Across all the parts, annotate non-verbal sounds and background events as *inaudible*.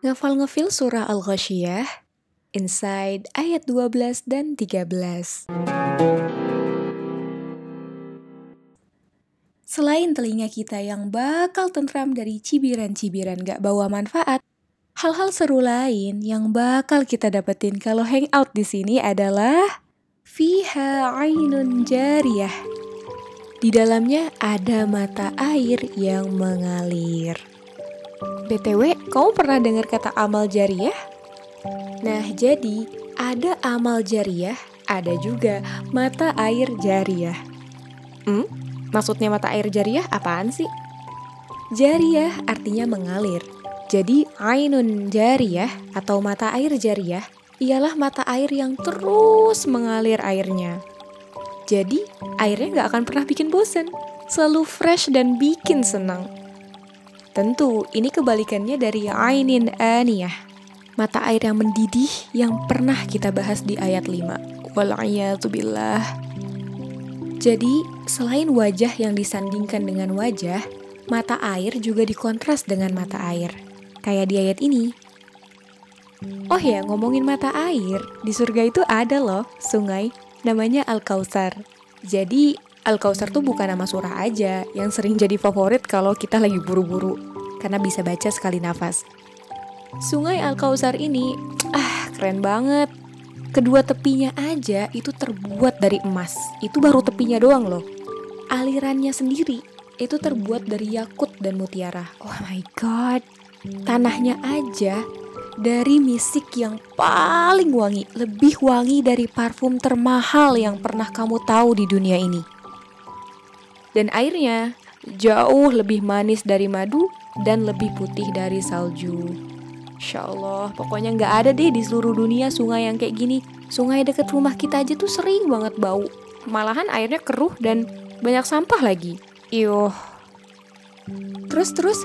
Ngafal ngefil surah Al-Ghasyiyah, Inside ayat 12 dan 13. Selain telinga kita yang bakal tentram dari cibiran-cibiran gak bawa manfaat, hal-hal seru lain yang bakal kita dapetin kalau hangout di sini adalah fiha ainun jariyah. Di dalamnya ada mata air yang mengalir. BTW, kamu pernah dengar kata amal jariyah? Nah, jadi ada amal jariyah, ada juga mata air jariyah. Hmm? Maksudnya mata air jariyah apaan sih? Jariyah artinya mengalir. Jadi ainun jariyah atau mata air jariyah ialah mata air yang terus mengalir airnya. Jadi airnya nggak akan pernah bikin bosen, selalu fresh dan bikin senang. Tentu ini kebalikannya dari ainin aniyah, mata air yang mendidih yang pernah kita bahas di ayat 5. Wal'iyatubillah. Jadi, selain wajah yang disandingkan dengan wajah, mata air juga dikontras dengan mata air. Kayak di ayat ini. Oh ya, ngomongin mata air, di surga itu ada loh sungai namanya Al-Kausar. Jadi, Al-Kausar tuh bukan nama surah aja yang sering jadi favorit kalau kita lagi buru-buru karena bisa baca sekali nafas. Sungai Al-Kausar ini, ah keren banget. Kedua tepinya aja itu terbuat dari emas. Itu baru tepinya doang loh. Alirannya sendiri itu terbuat dari yakut dan mutiara. Oh my god. Tanahnya aja dari misik yang paling wangi, lebih wangi dari parfum termahal yang pernah kamu tahu di dunia ini. Dan airnya jauh lebih manis dari madu dan lebih putih dari salju. Insya Allah, pokoknya nggak ada deh di seluruh dunia sungai yang kayak gini. Sungai deket rumah kita aja tuh sering banget bau. Malahan airnya keruh dan banyak sampah lagi. Iyo. Terus-terus,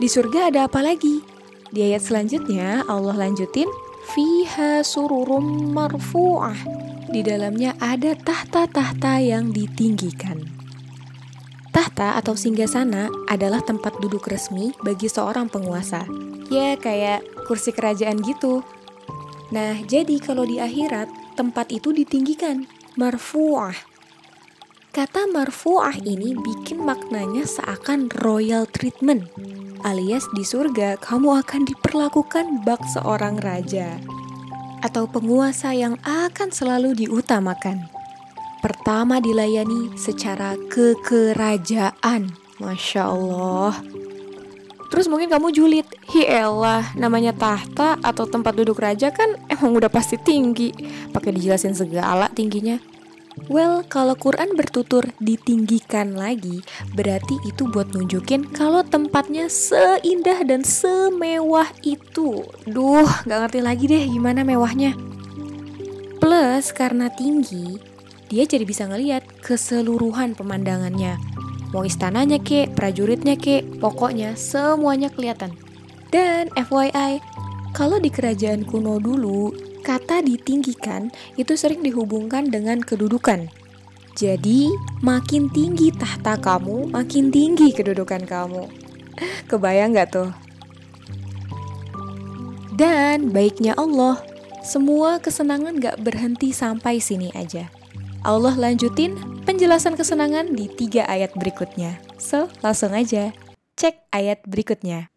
di surga ada apa lagi? Di ayat selanjutnya, Allah lanjutin, Fiha sururum marfu'ah. Di dalamnya ada tahta-tahta yang ditinggikan. Tahta atau singgasana adalah tempat duduk resmi bagi seorang penguasa. Ya, kayak kursi kerajaan gitu. Nah, jadi kalau di akhirat, tempat itu ditinggikan, marfu'ah. Kata marfu'ah ini bikin maknanya seakan royal treatment, alias di surga kamu akan diperlakukan bak seorang raja atau penguasa yang akan selalu diutamakan pertama dilayani secara kekerajaan. Masya Allah. Terus mungkin kamu julid, hi elah, namanya tahta atau tempat duduk raja kan emang udah pasti tinggi. Pakai dijelasin segala tingginya. Well, kalau Quran bertutur ditinggikan lagi, berarti itu buat nunjukin kalau tempatnya seindah dan semewah itu. Duh, gak ngerti lagi deh gimana mewahnya. Plus, karena tinggi, dia jadi bisa ngeliat keseluruhan pemandangannya. Mau istananya kek, prajuritnya kek, pokoknya semuanya kelihatan. Dan FYI, kalau di kerajaan kuno dulu, kata ditinggikan itu sering dihubungkan dengan kedudukan. Jadi, makin tinggi tahta kamu, makin tinggi kedudukan kamu. *laughs* Kebayang nggak tuh? Dan baiknya Allah, semua kesenangan gak berhenti sampai sini aja. Allah lanjutin penjelasan kesenangan di tiga ayat berikutnya. So, langsung aja cek ayat berikutnya.